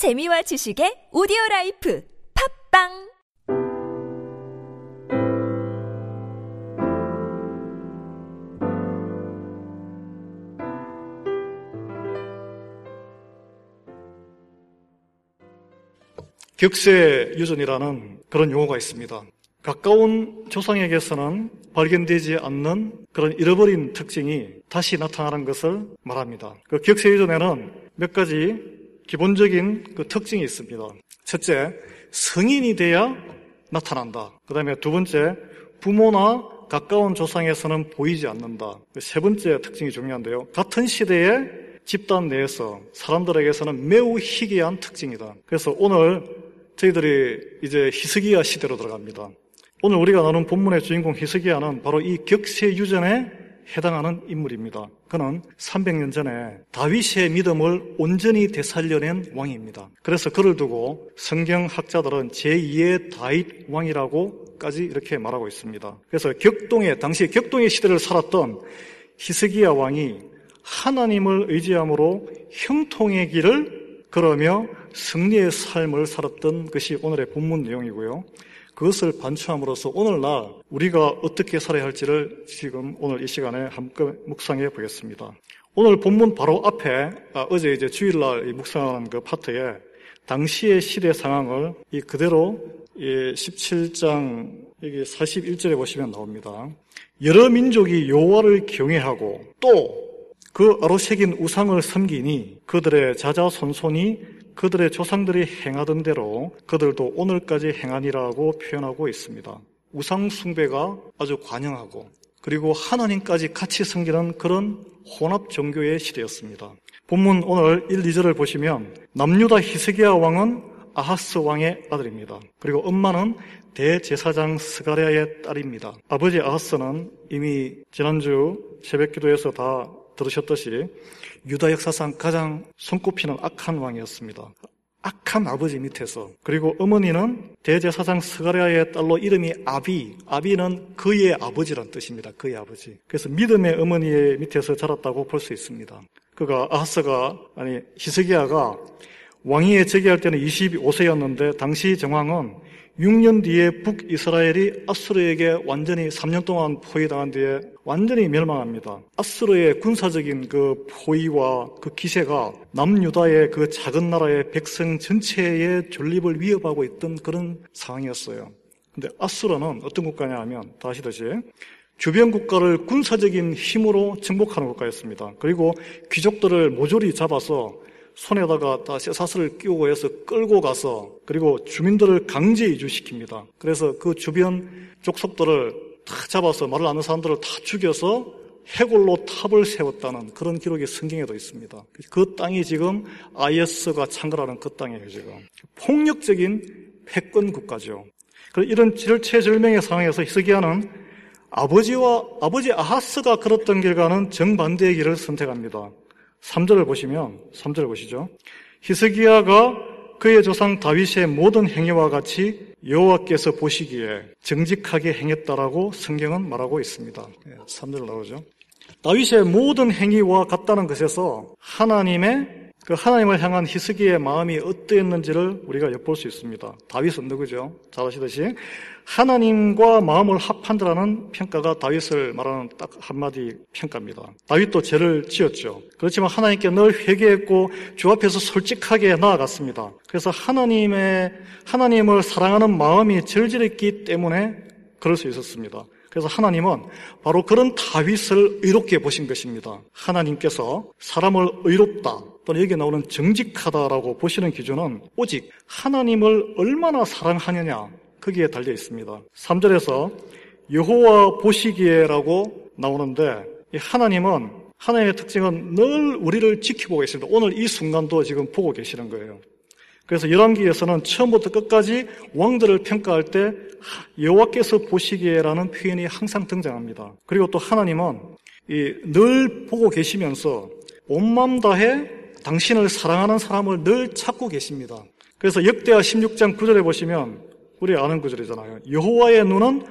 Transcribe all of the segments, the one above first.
재미와 지식의 오디오 라이프 팟빵 격세 유전이라는 그런 용어가 있습니다. 가까운 조상에게서는 발견되지 않는 그런 잃어버린 특징이 다시 나타나는 것을 말합니다. 그 격세 유전에는 몇 가지 기본적인 그 특징이 있습니다. 첫째, 성인이 돼야 나타난다. 그 다음에 두 번째, 부모나 가까운 조상에서는 보이지 않는다. 세 번째 특징이 중요한데요. 같은 시대의 집단 내에서 사람들에게서는 매우 희귀한 특징이다. 그래서 오늘 저희들이 이제 히스기야 시대로 들어갑니다. 오늘 우리가 나눈 본문의 주인공 히스기야는 바로 이 격세 유전에 해당하는 인물입니다. 그는 300년 전에 다윗의 믿음을 온전히 되살려낸 왕입니다. 그래서 그를 두고 성경학자들은 제2의 다윗 왕이라고까지 이렇게 말하고 있습니다. 그래서 격동의 당시 격동의 시대를 살았던 히스기야 왕이 하나님을 의지함으로 형통의 길을 걸으며 승리의 삶을 살았던 것이 오늘의 본문 내용이고요. 그것을 반추함으로써 오늘날 우리가 어떻게 살아야 할지를 지금 오늘 이 시간에 함께 묵상해 보겠습니다. 오늘 본문 바로 앞에 아, 어제 이제 주일날 묵상하는 그 파트에 당시의 시대 상황을 이 그대로 17장 여기 41절에 보시면 나옵니다. 여러 민족이 여호와를 경외하고 또 그 아로새긴 우상을 섬기니 그들의 자자손손이 그들의 조상들이 행하던 대로 그들도 오늘까지 행하니라고 표현하고 있습니다. 우상숭배가 아주 관영하고 그리고 하나님까지 같이 섬기는 그런 혼합 종교의 시대였습니다. 본문 오늘 1, 2절을 보시면 남유다 히스기야 왕은 아하스 왕의 아들입니다. 그리고 엄마는 대제사장 스가랴의 딸입니다. 아버지 아하스는 이미 지난주 새벽 기도에서 다 들으셨듯이 유다 역사상 가장 손꼽히는 악한 왕이었습니다. 악한 아버지 밑에서 그리고 어머니는 대제사장 스가랴의 딸로 이름이 아비 아비는 그의 아버지란 뜻입니다. 그의 아버지. 그래서 믿음의 어머니의 밑에서 자랐다고 볼 수 있습니다. 그가 아하스가 아니 히스기야가 왕위에 즉위할 때는 25세였는데 당시 정황은 6년 뒤에 북이스라엘이 아수르에게 완전히 3년 동안 포위당한 뒤에 완전히 멸망합니다. 아수르의 군사적인 그 포위와 그 기세가 남유다의 그 작은 나라의 백성 전체의 존립을 위협하고 있던 그런 상황이었어요. 근데 아수르는 어떤 국가냐 하면 다 아시듯이 주변 국가를 군사적인 힘으로 정복하는 국가였습니다. 그리고 귀족들을 모조리 잡아서 손에다가 다 쇠사슬을 끼우고 해서 끌고 가서 그리고 주민들을 강제 이주시킵니다. 그래서 그 주변 족속들을 다 잡아서 말을 아는 사람들을 다 죽여서 해골로 탑을 세웠다는 그런 기록이 성경에도 있습니다. 그 땅이 지금 IS가 창궐하는 그 땅이에요, 지금. 폭력적인 패권 국가죠. 이런 절체절명의 상황에서 히스기야는 아버지와 아버지 아하스가 걸었던 길과는 정반대의 길을 선택합니다. 3절을 보시면 3절을 보시죠. 히스기야가 그의 조상 다윗의 모든 행위와 같이 여호와께서 보시기에 정직하게 행했다라고 성경은 말하고 있습니다. 3절 나오죠. 다윗의 모든 행위와 같다는 것에서 하나님의 그 하나님을 향한 히스기의 마음이 어떠했는지를 우리가 엿볼 수 있습니다. 다윗은 누구죠? 잘 아시듯이 하나님과 마음을 합한다라는 평가가 다윗을 말하는 딱 한마디 평가입니다. 다윗도 죄를 지었죠. 그렇지만 하나님께 늘 회개했고 주 앞에서 솔직하게 나아갔습니다. 그래서 하나님의 하나님을 사랑하는 마음이 절절했기 때문에 그럴 수 있었습니다. 그래서 하나님은 바로 그런 다윗을 의롭게 보신 것입니다. 하나님께서 사람을 의롭다 또는 여기에 나오는 정직하다라고 보시는 기준은 오직 하나님을 얼마나 사랑하느냐 거기에 달려 있습니다. 3절에서 여호와 보시기에라고 나오는데 하나님은 하나님의 특징은 늘 우리를 지켜보고 있습니다. 오늘 이 순간도 지금 보고 계시는 거예요. 그래서 열왕기에서는 처음부터 끝까지 왕들을 평가할 때 여호와께서 보시기에라는 표현이 항상 등장합니다. 그리고 또 하나님은 늘 보고 계시면서 온맘 다해 당신을 사랑하는 사람을 늘 찾고 계십니다. 그래서 역대하 16장 9절에 보시면 우리 아는 구절이잖아요. 여호와의 눈은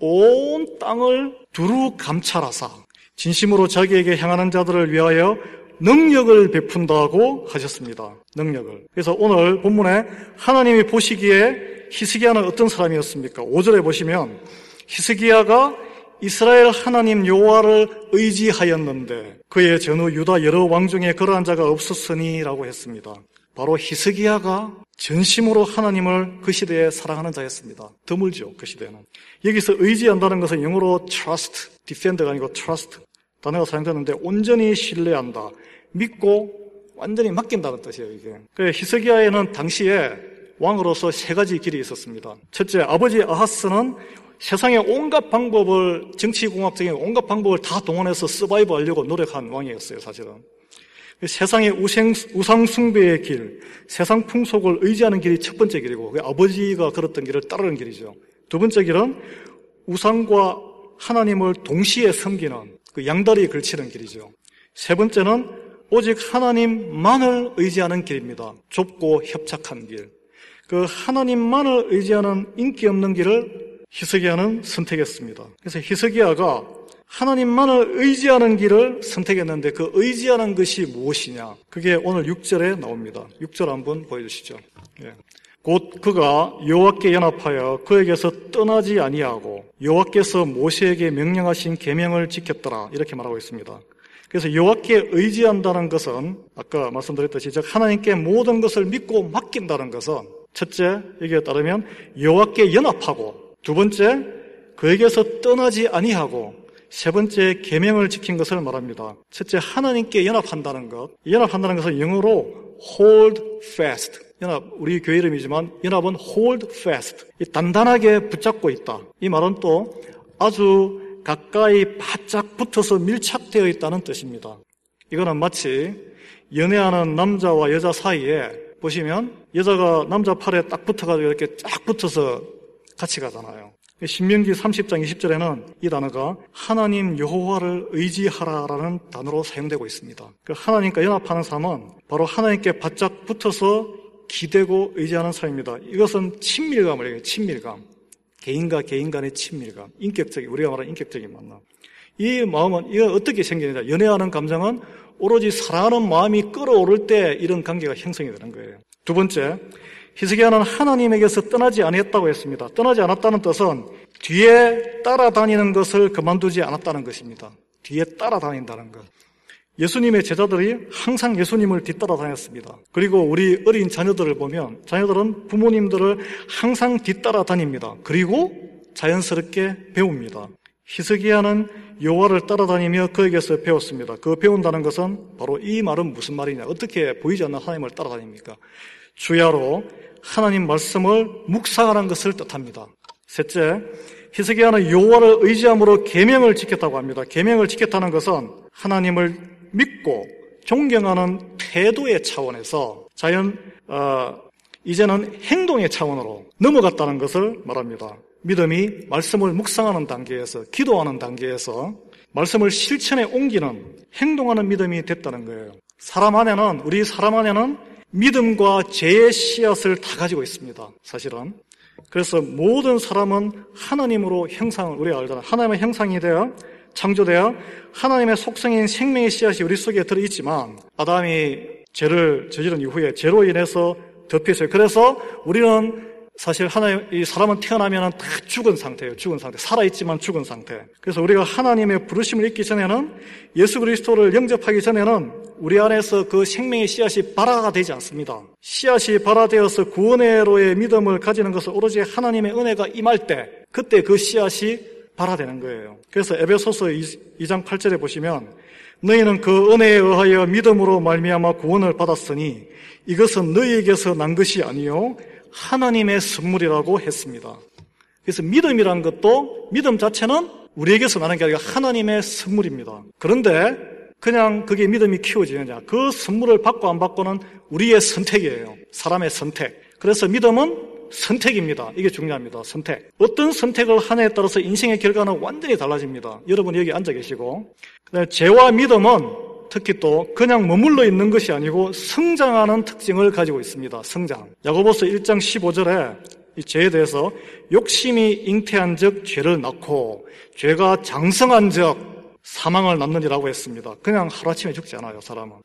온 땅을 두루 감찰하사 진심으로 자기에게 향하는 자들을 위하여 능력을 베푼다고 하셨습니다. 능력을. 그래서 오늘 본문에 하나님이 보시기에 히스기야는 어떤 사람이었습니까? 5절에 보시면 히스기야가 이스라엘 하나님 여호와를 의지하였는데 그의 전후 유다 여러 왕 중에 그러한 자가 없었으니라고 했습니다. 바로 히스기야가 전심으로 하나님을 그 시대에 사랑하는 자였습니다. 드물죠, 그 시대는. 여기서 의지한다는 것은 영어로 trust, defend가 아니고 trust. 단어가 사용되는데 온전히 신뢰한다. 믿고 완전히 맡긴다는 뜻이에요, 이게. 그 히스기야에는 당시에 왕으로서 세 가지 길이 있었습니다. 첫째, 아버지 아하스는 세상의 온갖 방법을, 정치공학적인 온갖 방법을 다 동원해서 서바이브 하려고 노력한 왕이었어요, 사실은. 세상의 우생, 우상숭배의 길, 세상 풍속을 의지하는 길이 첫 번째 길이고, 아버지가 걸었던 길을 따르는 길이죠. 두 번째 길은 우상과 하나님을 동시에 섬기는 그 양다리 걸치는 길이죠. 세 번째는 오직 하나님만을 의지하는 길입니다. 좁고 협착한 길. 그 하나님만을 의지하는 인기 없는 길을 히스기야는 선택했습니다. 그래서 히스기야가 하나님만을 의지하는 길을 선택했는데 그 의지하는 것이 무엇이냐? 그게 오늘 6절에 나옵니다. 6절 한번 보여주시죠. 예. 곧 그가 여호와께 연합하여 그에게서 떠나지 아니하고 여호와께서 모세에게 명령하신 계명을 지켰더라 이렇게 말하고 있습니다. 그래서 여호와께 의지한다는 것은 아까 말씀드렸듯이 즉 하나님께 모든 것을 믿고 맡긴다는 것은 첫째 여기에 따르면 여호와께 연합하고 두 번째 그에게서 떠나지 아니하고 세 번째 계명을 지킨 것을 말합니다. 첫째 하나님께 연합한다는 것. 연합한다는 것은 영어로 hold fast. 연합 우리 교회 이름이지만 연합은 hold fast. 단단하게 붙잡고 있다. 이 말은 또 아주 가까이 바짝 붙어서 밀착되어 있다는 뜻입니다. 이거는 마치 연애하는 남자와 여자 사이에 보시면 여자가 남자 팔에 딱 붙어가지고 이렇게 쫙 붙어서 같이 가잖아요. 신명기 30장 20절에는 이 단어가 하나님 여호와를 의지하라라는 단어로 사용되고 있습니다. 그 하나님과 연합하는 삶은 바로 하나님께 바짝 붙어서 기대고 의지하는 삶입니다. 이것은 친밀감을 얘기해요. 친밀감. 개인과 개인 간의 친밀감. 인격적인, 우리가 말하는 인격적인 만남. 이 마음은, 이거 어떻게 생기느냐. 연애하는 감정은 오로지 사랑하는 마음이 끌어오를 때 이런 관계가 형성이 되는 거예요. 두 번째, 히스기야는 하나님에게서 떠나지 않았다고 했습니다. 떠나지 않았다는 뜻은 뒤에 따라다니는 것을 그만두지 않았다는 것입니다. 뒤에 따라다닌다는 것. 예수님의 제자들이 항상 예수님을 뒤따라 다녔습니다. 그리고 우리 어린 자녀들을 보면 자녀들은 부모님들을 항상 뒤따라 다닙니다. 그리고 자연스럽게 배웁니다. 히스기야는 여호와를 따라다니며 그에게서 배웠습니다. 그 배운다는 것은 바로 이 말은 무슨 말이냐? 어떻게 보이지 않는 하나님을 따라다닙니까? 주야로 하나님 말씀을 묵상하는 것을 뜻합니다. 셋째, 히스기야는 여호와를 의지함으로 계명을 지켰다고 합니다. 계명을 지켰다는 것은 하나님을 믿고 존경하는 태도의 차원에서 자연 어, 이제는 행동의 차원으로 넘어갔다는 것을 말합니다. 믿음이 말씀을 묵상하는 단계에서 기도하는 단계에서 말씀을 실천에 옮기는 행동하는 믿음이 됐다는 거예요. 사람 안에는 우리 사람 안에는 믿음과 죄의 씨앗을 다 가지고 있습니다. 사실은. 그래서 모든 사람은 하나님으로 형상을 우리가 알잖아요. 하나님의 형상이 되어 창조되어 하나님의 속성인 생명의 씨앗이 우리 속에 들어 있지만 아담이 죄를 저지른 이후에 죄로 인해서 덮였어요. 그래서 우리는 사실 하나님, 이 사람은 태어나면 다 죽은 상태예요. 죽은 상태. 살아 있지만 죽은 상태. 그래서 우리가 하나님의 부르심을 잊기 전에는 예수 그리스도를 영접하기 전에는 우리 안에서 그 생명의 씨앗이 발화가 되지 않습니다. 씨앗이 발화되어서 구원의로의 믿음을 가지는 것은 오로지 하나님의 은혜가 임할 때, 그때 그 씨앗이 발화되는 거예요. 그래서 에베소서 2장 8절에 보시면 너희는 그 은혜에 의하여 믿음으로 말미암아 구원을 받았으니 이것은 너희에게서 난 것이 아니요 하나님의 선물이라고 했습니다. 그래서 믿음이란 것도 믿음 자체는 우리에게서 나는 게 아니라 하나님의 선물입니다. 그런데 그냥 그게 믿음이 키워지느냐. 그 선물을 받고 안 받고는 우리의 선택이에요. 사람의 선택. 그래서 믿음은 선택입니다. 이게 중요합니다. 선택. 어떤 선택을 하냐에 따라서 인생의 결과는 완전히 달라집니다. 여러분 여기 앉아 계시고. 죄와 믿음은 특히 또 그냥 머물러 있는 것이 아니고 성장하는 특징을 가지고 있습니다. 성장. 야고보서 1장 15절에 이 죄에 대해서 욕심이 잉태한 적 죄를 낳고 죄가 장성한 적 사망을 낳느니라고 했습니다. 그냥 하루아침에 죽지 않아요, 사람은.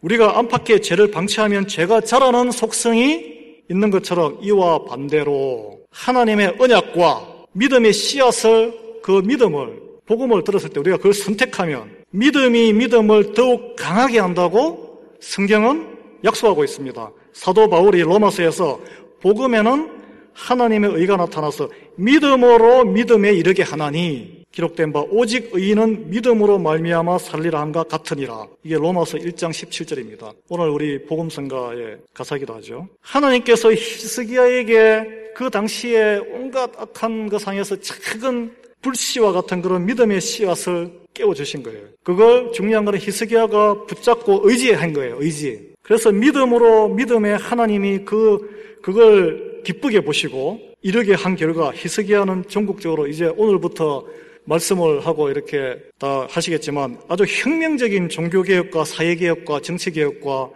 우리가 안팎의 죄를 방치하면 죄가 자라는 속성이 있는 것처럼 이와 반대로 하나님의 언약과 믿음의 씨앗을 그 믿음을 복음을 들었을 때 우리가 그걸 선택하면 믿음이 믿음을 더욱 강하게 한다고 성경은 약속하고 있습니다. 사도 바울이 로마서에서 복음에는 하나님의 의가 나타나서 믿음으로 믿음에 이르게 하나니 기록된 바 오직 의인은 믿음으로 말미암아 살리라 한가 같으니라. 이게 로마서 1장 17절입니다. 오늘 우리 복음성가의 가사기도 하죠. 하나님께서 히스기야에게 그 당시에 온갖 악한 그 상에서 작은 불씨와 같은 그런 믿음의 씨앗을 깨워주신 거예요. 그걸 중요한 것은 히스기야가 붙잡고 의지한 거예요. 의지. 그래서 믿음으로 믿음에 하나님이 그 그걸 기쁘게 보시고 이르게 한 결과 히스기야는 전국적으로 이제 오늘부터 말씀을 하고 이렇게 다 하시겠지만 아주 혁명적인 종교개혁과 사회개혁과 정치개혁과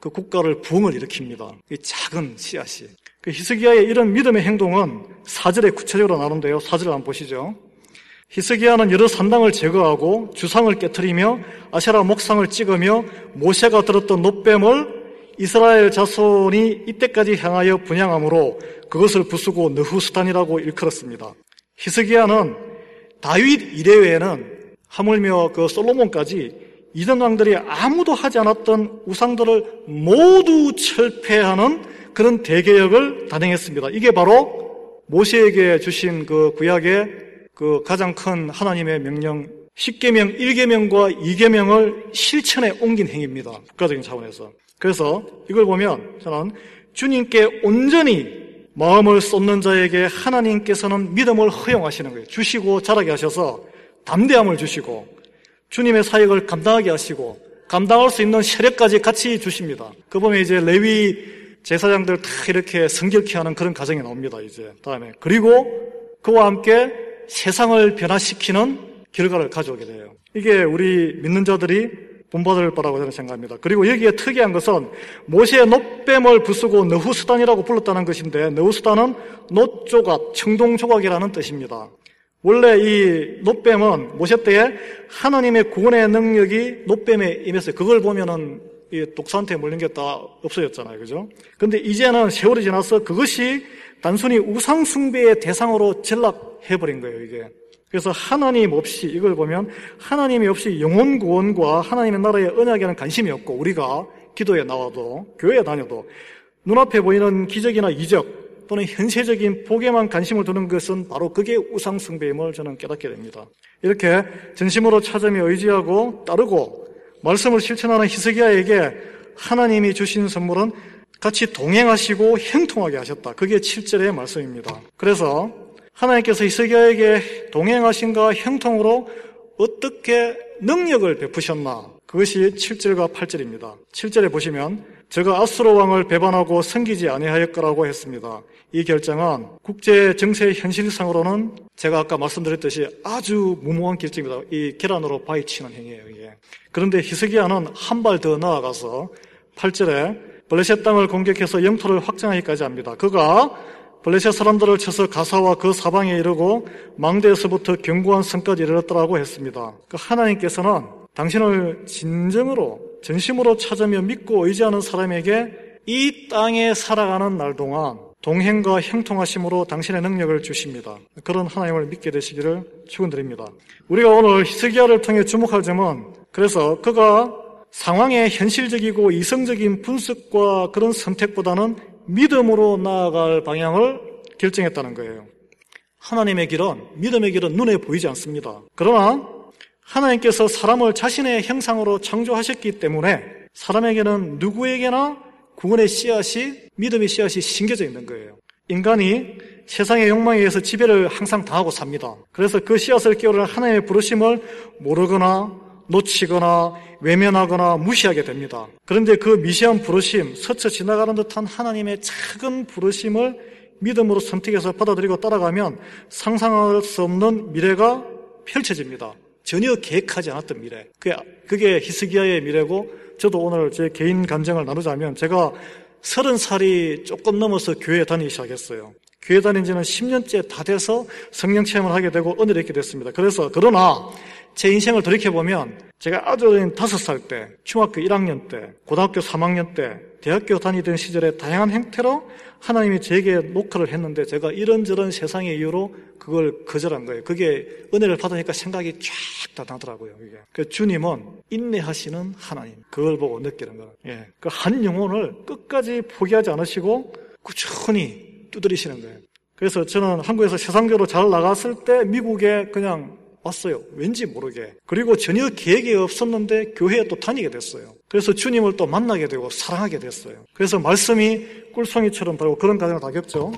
그 국가를 부흥을 일으킵니다. 이 작은 씨앗이. 그 히스기야의 이런 믿음의 행동은 사절에 구체적으로 나오는데요. 사절을 한번 보시죠. 히스기야는 여러 산당을 제거하고 주상을 깨뜨리며 아세라 목상을 찍으며 모세가 들었던 노뱀을 이스라엘 자손이 이때까지 향하여 분양함으로 그것을 부수고 느후스탄이라고 일컬었습니다. 히스기야는 다윗 이래외에는 하물며 그 솔로몬까지 이전 왕들이 아무도 하지 않았던 우상들을 모두 철폐하는 그런 대개혁을 단행했습니다. 이게 바로 모세에게 주신 그 구약의 그 가장 큰 하나님의 명령 10계명 1계명과 2계명을 실천에 옮긴 행위입니다. 국가적인 차원에서. 그래서 이걸 보면 저는 주님께 온전히 마음을 쏟는 자에게 하나님께서는 믿음을 허용하시는 거예요. 주시고 자라게 하셔서 담대함을 주시고 주님의 사역을 감당하게 하시고 감당할 수 있는 세력까지 같이 주십니다. 그 보면 이제 레위 제사장들 다 이렇게 성결케 하는 그런 과정이 나옵니다. 이제 다음에 그리고 그와 함께 세상을 변화시키는 결과를 가져오게 돼요. 이게 우리 믿는 자들이 본받을 바라고 저는 생각합니다. 그리고 여기에 특이한 것은 모세의 놋뱀을 부수고 너후수단이라고 불렀다는 것인데 너후수단은 놋조각, 청동조각이라는 뜻입니다. 원래 이 놋뱀은 모세 때에 하나님의 구원의 능력이 놋뱀에 임했어요. 그걸 보면은 이 독사한테 물린 게다 없어졌잖아요. 그죠? 근데 이제는 세월이 지나서 그것이 단순히 우상숭배의 대상으로 전락해버린 거예요, 이게. 그래서 하나님 없이 이걸 보면 하나님이 없이 영혼 구원과 하나님의 나라의 언약에는 관심이 없고 우리가 기도에 나와도 교회에 다녀도 눈앞에 보이는 기적이나 이적 또는 현세적인 복에만 관심을 두는 것은 바로 그게 우상숭배임을 저는 깨닫게 됩니다. 이렇게 전심으로 찾으며 의지하고 따르고 말씀을 실천하는 히스기야에게 하나님이 주신 선물은 같이 동행하시고 형통하게 하셨다. 그게 7절의 말씀입니다. 그래서 하나님께서 이스기야에게 동행하신가 형통으로 어떻게 능력을 베푸셨나 그것이 7절과 8절입니다. 7절에 보시면 제가 아수로 왕을 배반하고 섬기지 아니하였거라고 했습니다. 이 결정은 국제 정세 현실상으로는 제가 아까 말씀드렸듯이 아주 무모한 결정입니다. 이 계란으로 바위 치는 행위예요. 이게. 그런데 히스기야는 한 발 더 나아가서 8절에 블레셋 땅을 공격해서 영토를 확장하기까지 합니다. 그가 블레셋 사람들을 쳐서 가사와 그 사방에 이르고 망대에서부터 견고한 성까지 이르렀더라고 했습니다. 그 하나님께서는 당신을 진정으로 전심으로 찾으며 믿고 의지하는 사람에게 이 땅에 살아가는 날 동안 동행과 형통하심으로 당신의 능력을 주십니다. 그런 하나님을 믿게 되시기를 축원드립니다. 우리가 오늘 히스기야를 통해 주목할 점은 그래서 그가 상황의 현실적이고 이성적인 분석과 그런 선택보다는 믿음으로 나아갈 방향을 결정했다는 거예요. 하나님의 길은, 믿음의 길은 눈에 보이지 않습니다. 그러나 하나님께서 사람을 자신의 형상으로 창조하셨기 때문에 사람에게는 누구에게나 구원의 씨앗이, 믿음의 씨앗이 심겨져 있는 거예요. 인간이 세상의 욕망에 의해서 지배를 항상 당하고 삽니다. 그래서 그 씨앗을 끼우는 하나님의 부르심을 모르거나 놓치거나 외면하거나 무시하게 됩니다. 그런데 그 미시한 부르심, 스쳐 지나가는 듯한 하나님의 작은 부르심을 믿음으로 선택해서 받아들이고 따라가면 상상할 수 없는 미래가 펼쳐집니다. 전혀 계획하지 않았던 미래. 그게, 히스기야의 미래고 저도 오늘 제 개인 감정을 나누자면 제가 서른 살이 조금 넘어서 교회 다니기 시작했어요. 교회 다닌 지는 10년째 다 돼서 성령 체험을 하게 되고 은혜를 얻게 됐습니다. 그래서 그러나 제 인생을 돌이켜보면 제가 아주 어린 다섯 살 때, 중학교 1학년 때, 고등학교 3학년 때, 대학교 다니던 시절에 다양한 형태로 하나님이 제게 녹화를 했는데 제가 이런저런 세상의 이유로 그걸 거절한 거예요. 그게 은혜를 받으니까 생각이 쫙 다 나더라고요. 이게. 그 주님은 인내하시는 하나님. 그걸 보고 느끼는 거예요. 예. 그 한 영혼을 끝까지 포기하지 않으시고 꾸준히 두드리시는 거예요. 그래서 저는 한국에서 세상적으로 잘 나갔을 때 미국에 그냥 왔어요. 왠지 모르게. 그리고 전혀 계획이 없었는데 교회에 또 다니게 됐어요. 그래서 주님을 또 만나게 되고 사랑하게 됐어요. 그래서 말씀이 꿀송이처럼 바르고 그런 과정을 다 겪죠.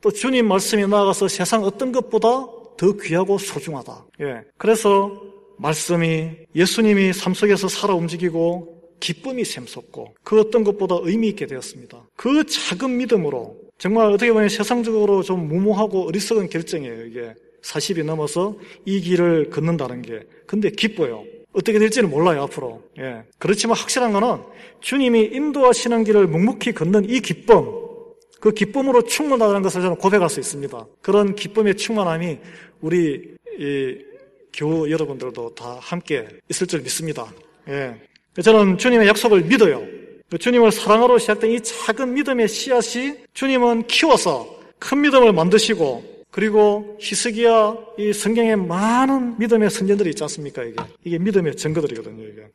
또 주님 말씀이 나아가서 세상 어떤 것보다 더 귀하고 소중하다. 예. 그래서 말씀이 예수님이 삶 속에서 살아 움직이고 기쁨이 샘솟고 그 어떤 것보다 의미 있게 되었습니다. 그 작은 믿음으로 정말 어떻게 보면 세상적으로 좀 무모하고 어리석은 결정이에요, 이게. 40이 넘어서 이 길을 걷는다는 게. 근데 기뻐요. 어떻게 될지는 몰라요, 앞으로. 예. 그렇지만 확실한 거는 주님이 인도하시는 길을 묵묵히 걷는 이 기쁨, 그 기쁨으로 충만하다는 것을 저는 고백할 수 있습니다. 그런 기쁨의 충만함이 우리 이 교우 여러분들도 다 함께 있을 줄 믿습니다. 예. 저는 주님의 약속을 믿어요. 주님을 사랑하러 시작된 이 작은 믿음의 씨앗이 주님은 키워서 큰 믿음을 만드시고 그리고 히스기야 이 성경에 많은 믿음의 선전들이 있지 않습니까? 이게 이게 믿음의 증거들이거든요. 이게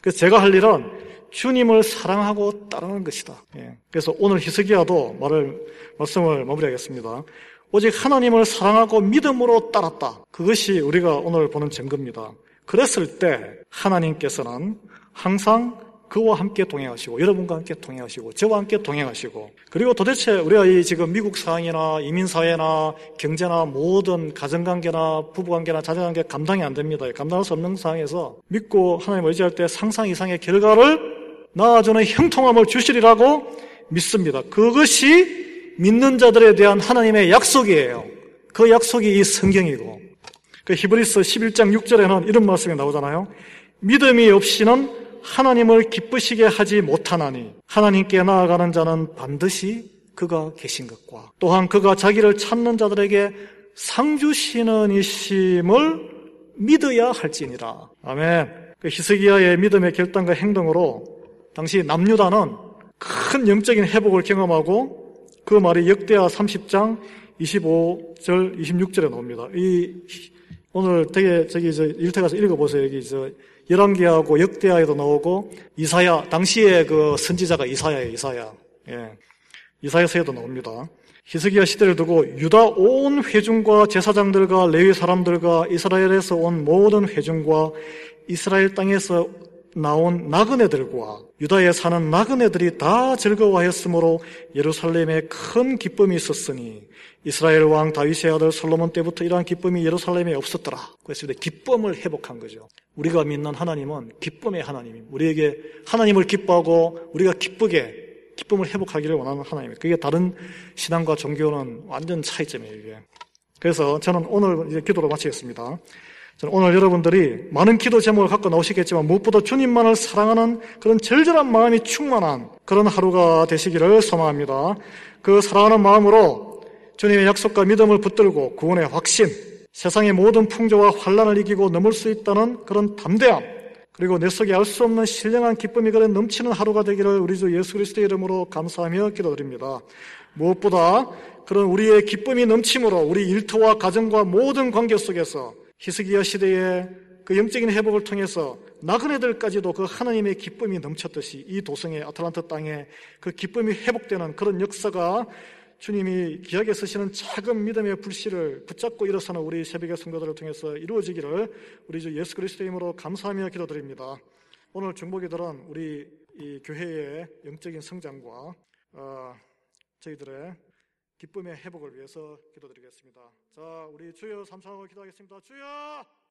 그래서 제가 할 일은 주님을 사랑하고 따르는 것이다. 예. 그래서 오늘 히스기야도 말을 말씀을 마무리하겠습니다. 오직 하나님을 사랑하고 믿음으로 따랐다. 그것이 우리가 오늘 보는 증거입니다. 그랬을 때 하나님께서는 항상 그와 함께 동행하시고 여러분과 함께 동행하시고 저와 함께 동행하시고 그리고 도대체 우리가 이 지금 미국 상황이나 이민 사회나 경제나 모든 가정관계나 부부관계나 자녀관계 감당이 안 됩니다. 감당할 수 없는 상황에서 믿고 하나님 의지할 때 상상 이상의 결과를 낳아주는 형통함을 주시리라고 믿습니다. 그것이 믿는 자들에 대한 하나님의 약속이에요. 그 약속이 이 성경이고 그 히브리스 11장 6절에는 이런 말씀이 나오잖아요. 믿음이 없이는 하나님을 기쁘시게 하지 못하나니 하나님께 나아가는 자는 반드시 그가 계신 것과 또한 그가 자기를 찾는 자들에게 상 주시는 이심을 믿어야 할지니라. 아멘. 그 히스기야의 믿음의 결단과 행동으로 당시 남유다는 큰 영적인 회복을 경험하고 그 말이 역대하 30장 25절 26절에 나옵니다. 이 오늘 되게 저기 저 일태 가서 읽어보세요. 여기 저 열왕기하고 역대하에도 나오고 이사야 당시에 그 선지자가 이사야예요. 이사야. 예. 이사야서에도 나옵니다. 히스기야 시대를 두고 유다 온 회중과 제사장들과 레위 사람들과 이스라엘에서 온 모든 회중과 이스라엘 땅에서 나온 나그네들과 유다에 사는 나그네들이 다 즐거워하였으므로 예루살렘에 큰 기쁨이 있었으니 이스라엘 왕 다윗의 아들 솔로몬 때부터 이러한 기쁨이 예루살렘에 없었더라. 그래서 기쁨을 회복한 거죠. 우리가 믿는 하나님은 기쁨의 하나님입니다. 우리에게 하나님을 기뻐하고 우리가 기쁘게 기쁨을 회복하기를 원하는 하나님입니다. 그게 다른 신앙과 종교는 완전 차이점이에요, 이게. 그래서 저는 오늘 이제 기도로 마치겠습니다. 저는 오늘 여러분들이 많은 기도 제목을 갖고 나오시겠지만 무엇보다 주님만을 사랑하는 그런 절절한 마음이 충만한 그런 하루가 되시기를 소망합니다. 그 사랑하는 마음으로 주님의 약속과 믿음을 붙들고 구원의 확신, 세상의 모든 풍조와 환란을 이기고 넘을 수 있다는 그런 담대함, 그리고 내 속에 알 수 없는 신령한 기쁨이 그래 넘치는 하루가 되기를 우리 주 예수 그리스도의 이름으로 감사하며 기도드립니다. 무엇보다 그런 우리의 기쁨이 넘침으로 우리 일터와 가정과 모든 관계 속에서 히스기야 시대의 그 영적인 회복을 통해서 나그네들까지도 그 하나님의 기쁨이 넘쳤듯이 이 도성의 아틀란타 땅에 그 기쁨이 회복되는 그런 역사가 주님이 기하게 쓰시는 작은 믿음의 불씨를 붙잡고 일어서는 우리 새벽의 성도들을 통해서 이루어지기를 우리 주 예수 그리스도의 이름으로 감사하며 기도드립니다. 오늘 중보기들은 우리 이 교회의 영적인 성장과 어, 저희들의 기쁨의 회복을 위해서 기도드리겠습니다. 자, 우리 주여 삼창하고 기도하겠습니다. 주여!